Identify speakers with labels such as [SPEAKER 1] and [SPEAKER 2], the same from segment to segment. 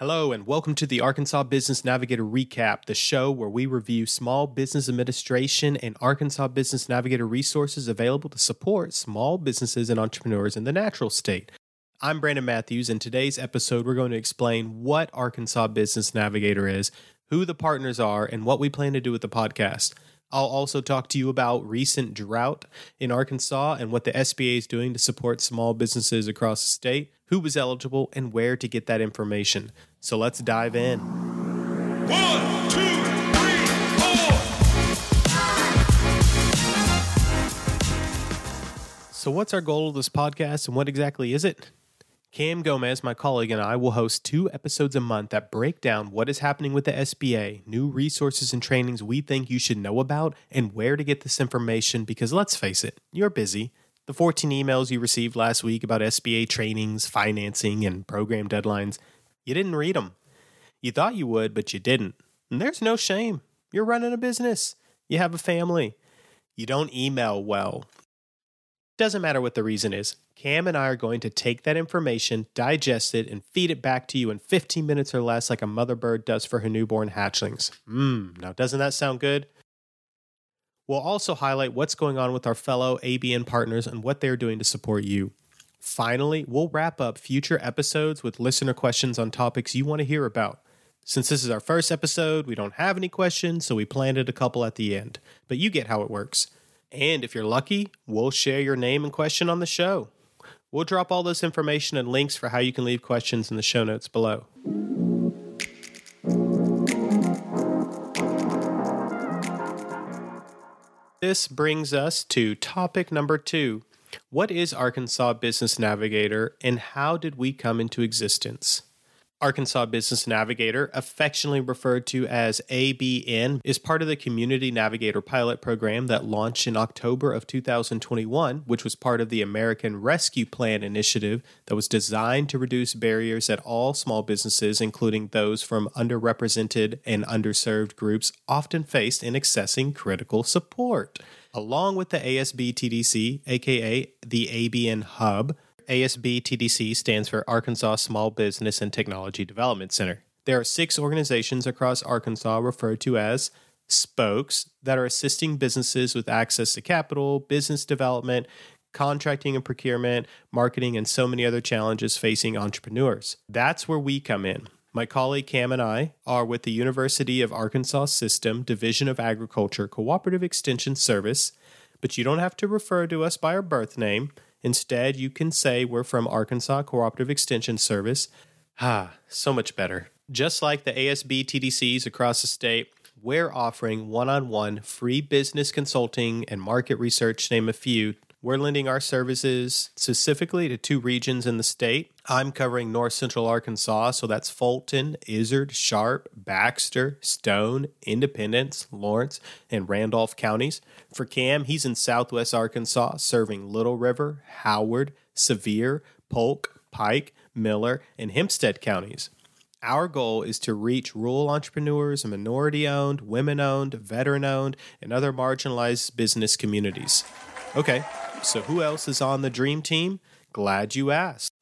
[SPEAKER 1] Hello, and welcome to the Arkansas Business Navigator Recap, the show where we review small business administration and Arkansas Business Navigator resources available to support small businesses and entrepreneurs in the natural state. I'm Brandon Mathews, and today's episode, we're going to explain what Arkansas Business Navigator is, who the partners are, and what we plan to do with the podcast. I'll also talk to you about recent drought in Arkansas and what the SBA is doing to support small businesses across the state, who was eligible, and where to get that information. So let's dive in.
[SPEAKER 2] One, two, three, four.
[SPEAKER 1] So, what's our goal of this podcast and what exactly is it? Cam Gomez, my colleague, and I will host two episodes a month that break down what is happening with the SBA, new resources and trainings we think you should know about, and where to get this information because let's face it, you're busy. The 14 emails you received last week about SBA trainings, financing, and program deadlines, you didn't read them. You thought you would, but you didn't. And there's no shame. You're running a business, you have a family, you don't email well. Doesn't matter what the reason is. Cam and I are going to take that information, digest it, and feed it back to you in 15 minutes or less, like a mother bird does for her newborn hatchlings. Mmm, now doesn't that sound good? We'll also highlight what's going on with our fellow ABN partners and what they're doing to support you. Finally, we'll wrap up future episodes with listener questions on topics you want to hear about. Since this is our first episode, we don't have any questions, so we planted a couple at the end. But you get how it works. And if you're lucky, we'll share your name and question on the show. We'll drop all this information and links for how you can leave questions in the show notes below. This brings us to topic number two. What is Arkansas Business Navigator and how did we come into existence? Arkansas Business Navigator, affectionately referred to as ABN, is part of the Community Navigator pilot program that launched in October of 2021, which was part of the American Rescue Plan initiative that was designed to reduce barriers that all small businesses, including those from underrepresented and underserved groups, often faced in accessing critical support. Along with the ASB TDC, aka the ABN Hub, ASB TDC stands for Arkansas Small Business and Technology Development Center. There are six organizations across Arkansas referred to as spokes that are assisting businesses with access to capital, business development, contracting and procurement, marketing, and so many other challenges facing entrepreneurs. That's where we come in. My colleague Cam and I are with the University of Arkansas System Division of Agriculture Cooperative Extension Service, but you don't have to refer to us by our birth name. Instead, you can say we're from Arkansas Cooperative Extension Service. Ah, so much better. Just like the ASB TDCs across the state, we're offering one on one free business consulting and market research, to name a few. We're lending our services specifically to two regions in the state. I'm covering north central Arkansas, so that's Fulton, Izard, Sharp, Baxter, Stone, Independence, Lawrence, and Randolph counties. For Cam, he's in southwest Arkansas, serving Little River, Howard, Sevier, Polk, Pike, Miller, and Hempstead counties. Our goal is to reach rural entrepreneurs, minority owned, women owned, veteran owned, and other marginalized business communities. Okay, so who else is on the dream team? Glad you asked.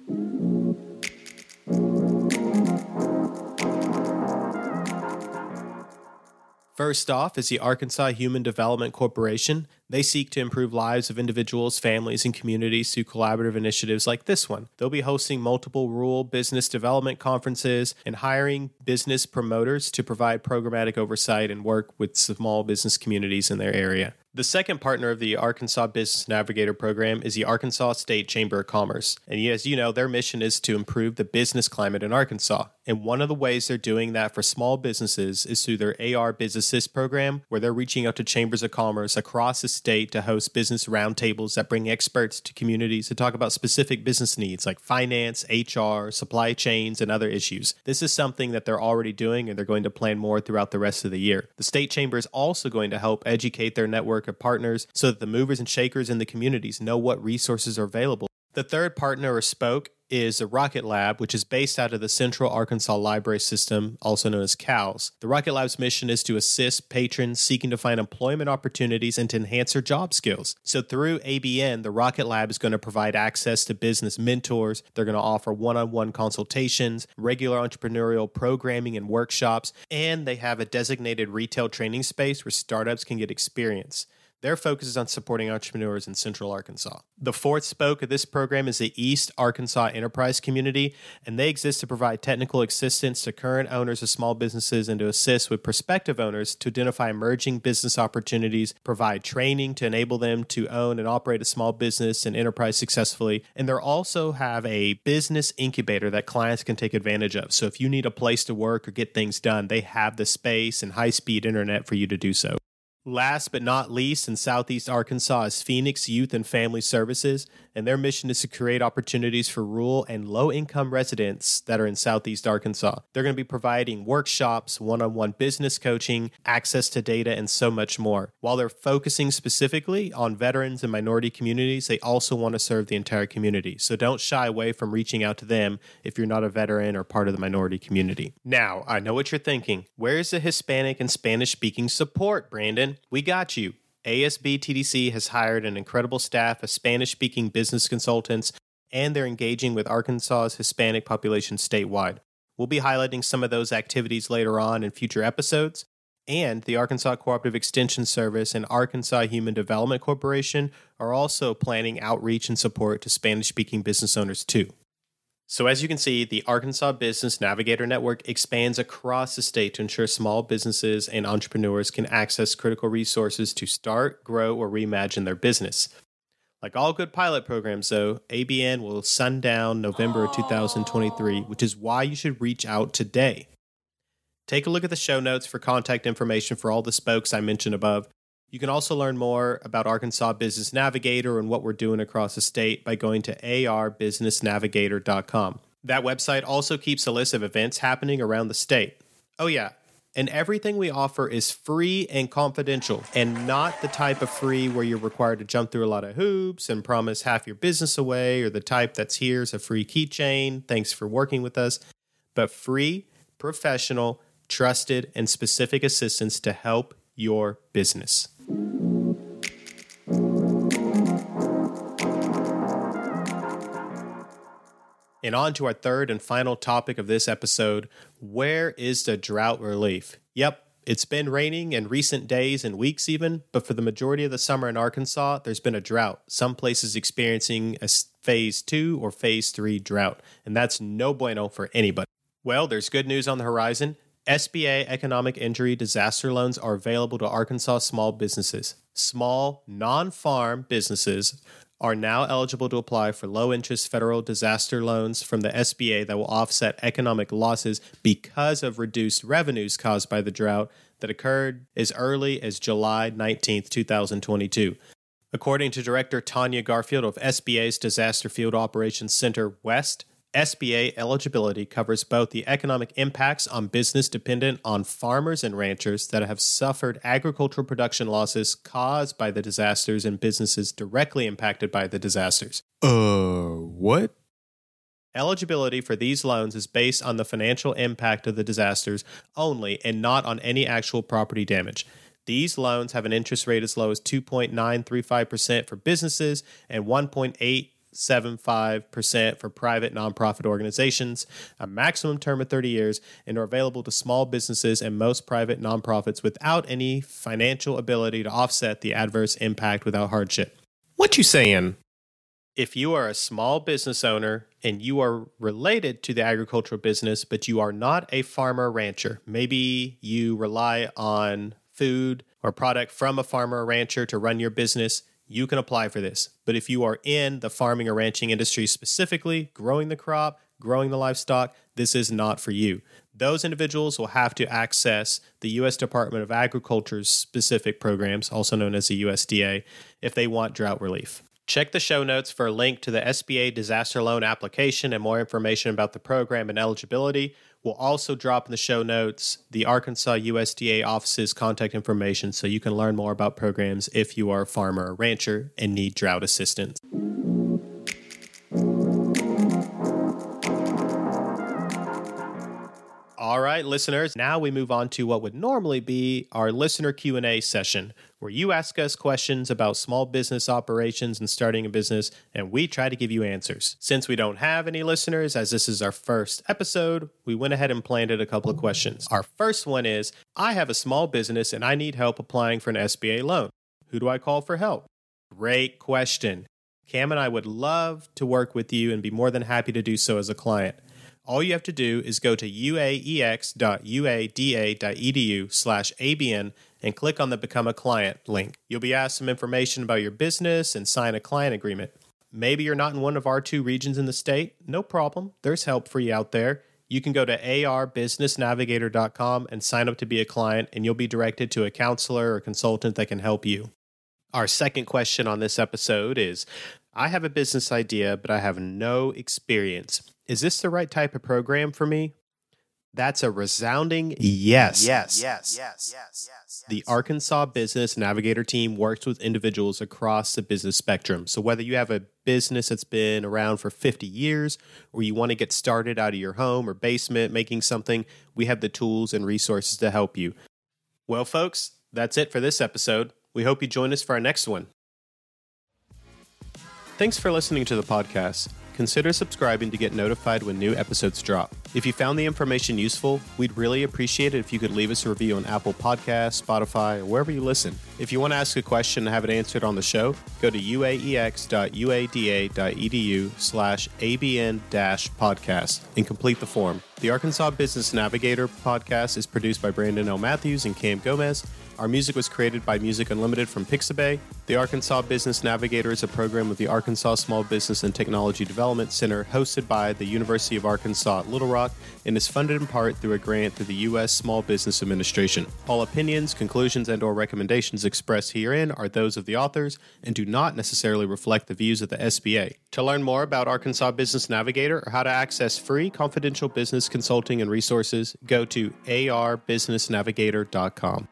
[SPEAKER 1] First off is the Arkansas Human Development Corporation. They seek to improve lives of individuals, families, and communities through collaborative initiatives like this one. They'll be hosting multiple rural business development conferences and hiring business promoters to provide programmatic oversight and work with small business communities in their area. The second partner of the Arkansas Business Navigator program is the Arkansas State Chamber of Commerce. And as you know, their mission is to improve the business climate in Arkansas. And one of the ways they're doing that for small businesses is through their AR Business Assist program, where they're reaching out to chambers of commerce across the state to host business roundtables that bring experts to communities to talk about specific business needs like finance, HR, supply chains, and other issues. This is something that they're already doing and they're going to plan more throughout the rest of the year. The state chamber is also going to help educate their network of partners so that the movers and shakers in the communities know what resources are available. The third partner or spoke is the Rock It! Lab, which is based out of the Central Arkansas Library System, also known as CALS. The Rock It! Lab's mission is to assist patrons seeking to find employment opportunities and to enhance their job skills. So through ABN, the Rock It! Lab is going to provide access to business mentors. They're going to offer one on one consultations, regular entrepreneurial programming and workshops, and they have a designated retail training space where startups can get experience. Their focus is on supporting entrepreneurs in Central Arkansas. The fourth spoke of this program is the East Arkansas Enterprise Community, and they exist to provide technical assistance to current owners of small businesses and to assist with prospective owners to identify emerging business opportunities, provide training to enable them to own and operate a small business and enterprise successfully. And they also have a business incubator that clients can take advantage of. So if you need a place to work or get things done, they have the space and high speed internet for you to do so. Last but not least, in Southeast Arkansas is Phoenix Youth and Family Services, and their mission is to create opportunities for rural and low income residents that are in Southeast Arkansas. They're going to be providing workshops, one on one business coaching, access to data, and so much more. While they're focusing specifically on veterans and minority communities, they also want to serve the entire community. So don't shy away from reaching out to them if you're not a veteran or part of the minority community. Now, I know what you're thinking. Where's the Hispanic and Spanish speaking support, Brandon? We got you. ASB TDC has hired an incredible staff of Spanish speaking business consultants, and they're engaging with Arkansas's Hispanic population statewide. We'll be highlighting some of those activities later on in future episodes. And the Arkansas Cooperative Extension Service and Arkansas Human Development Corporation are also planning outreach and support to Spanish speaking business owners too. So, as you can see, the Arkansas Business Navigator Network expands across the state to ensure small businesses and entrepreneurs can access critical resources to start, grow, or reimagine their business. Like all good pilot programs, though, ABN will sundown November of 2023, which is why you should reach out today. Take a look at the show notes for contact information for all the spokes I mentioned above. You can also learn more about Arkansas Business Navigator and what we're doing across the state by going to arbusinessnavigator.com. That website also keeps a list of events happening around the state. Oh, yeah, and everything we offer is free and confidential, and not the type of free where you're required to jump through a lot of hoops and promise half your business away, or the type that's here's a free keychain, thanks for working with us, but free, professional, trusted, and specific assistance to help your business. And on to our third and final topic of this episode where is the drought relief? Yep, it's been raining in recent days and weeks, even, but for the majority of the summer in Arkansas, there's been a drought. Some places experiencing a phase two or phase three drought, and that's no bueno for anybody. Well, there's good news on the horizon. SBA economic injury disaster loans are available to Arkansas small businesses. Small, non farm businesses are now eligible to apply for low interest federal disaster loans from the SBA that will offset economic losses because of reduced revenues caused by the drought that occurred as early as July 19, 2022. According to Director Tanya Garfield of SBA's Disaster Field Operations Center West, SBA eligibility covers both the economic impacts on business dependent on farmers and ranchers that have suffered agricultural production losses caused by the disasters and businesses directly impacted by the disasters.
[SPEAKER 3] Uh, what?
[SPEAKER 1] Eligibility for these loans is based on the financial impact of the disasters only and not on any actual property damage. These loans have an interest rate as low as 2.935% for businesses and 1.8 75% for private nonprofit organizations, a maximum term of 30 years, and are available to small businesses and most private nonprofits without any financial ability to offset the adverse impact without hardship.
[SPEAKER 3] What you saying?
[SPEAKER 1] If you are a small business owner and you are related to the agricultural business, but you are not a farmer rancher, maybe you rely on food or product from a farmer or rancher to run your business, you can apply for this. But if you are in the farming or ranching industry specifically, growing the crop, growing the livestock, this is not for you. Those individuals will have to access the U.S. Department of Agriculture's specific programs, also known as the USDA, if they want drought relief. Check the show notes for a link to the SBA disaster loan application and more information about the program and eligibility. We'll also drop in the show notes the Arkansas USDA office's contact information so you can learn more about programs if you are a farmer or rancher and need drought assistance. All right, listeners, now we move on to what would normally be our listener Q&A session where you ask us questions about small business operations and starting a business and we try to give you answers. Since we don't have any listeners as this is our first episode, we went ahead and planted a couple of questions. Our first one is, I have a small business and I need help applying for an SBA loan. Who do I call for help? Great question. Cam and I would love to work with you and be more than happy to do so as a client. All you have to do is go to uaex.uada.edu slash ABN and click on the Become a Client link. You'll be asked some information about your business and sign a client agreement. Maybe you're not in one of our two regions in the state. No problem. There's help for you out there. You can go to arbusinessnavigator.com and sign up to be a client, and you'll be directed to a counselor or consultant that can help you. Our second question on this episode is I have a business idea, but I have no experience. Is this the right type of program for me? That's a resounding yes.
[SPEAKER 4] Yes. Yes. Yes. Yes. Yes.
[SPEAKER 1] The Arkansas Business Navigator team works with individuals across the business spectrum. So, whether you have a business that's been around for 50 years or you want to get started out of your home or basement making something, we have the tools and resources to help you. Well, folks, that's it for this episode. We hope you join us for our next one. Thanks for listening to the podcast. Consider subscribing to get notified when new episodes drop. If you found the information useful, we'd really appreciate it if you could leave us a review on Apple Podcasts, Spotify, or wherever you listen. If you want to ask a question and have it answered on the show, go to uaex.uada.edu slash abn-podcast and complete the form. The Arkansas Business Navigator podcast is produced by Brandon L. Mathews and Cam Gomez. Our music was created by Music Unlimited from Pixabay. The Arkansas Business Navigator is a program of the Arkansas Small Business and Technology Development Center hosted by the University of Arkansas at Little Rock and is funded in part through a grant through the U.S. Small Business Administration. All opinions, conclusions, and or recommendations expressed herein are those of the authors and do not necessarily reflect the views of the SBA. To learn more about Arkansas Business Navigator or how to access free confidential business consulting and resources, go to arbusinessnavigator.com.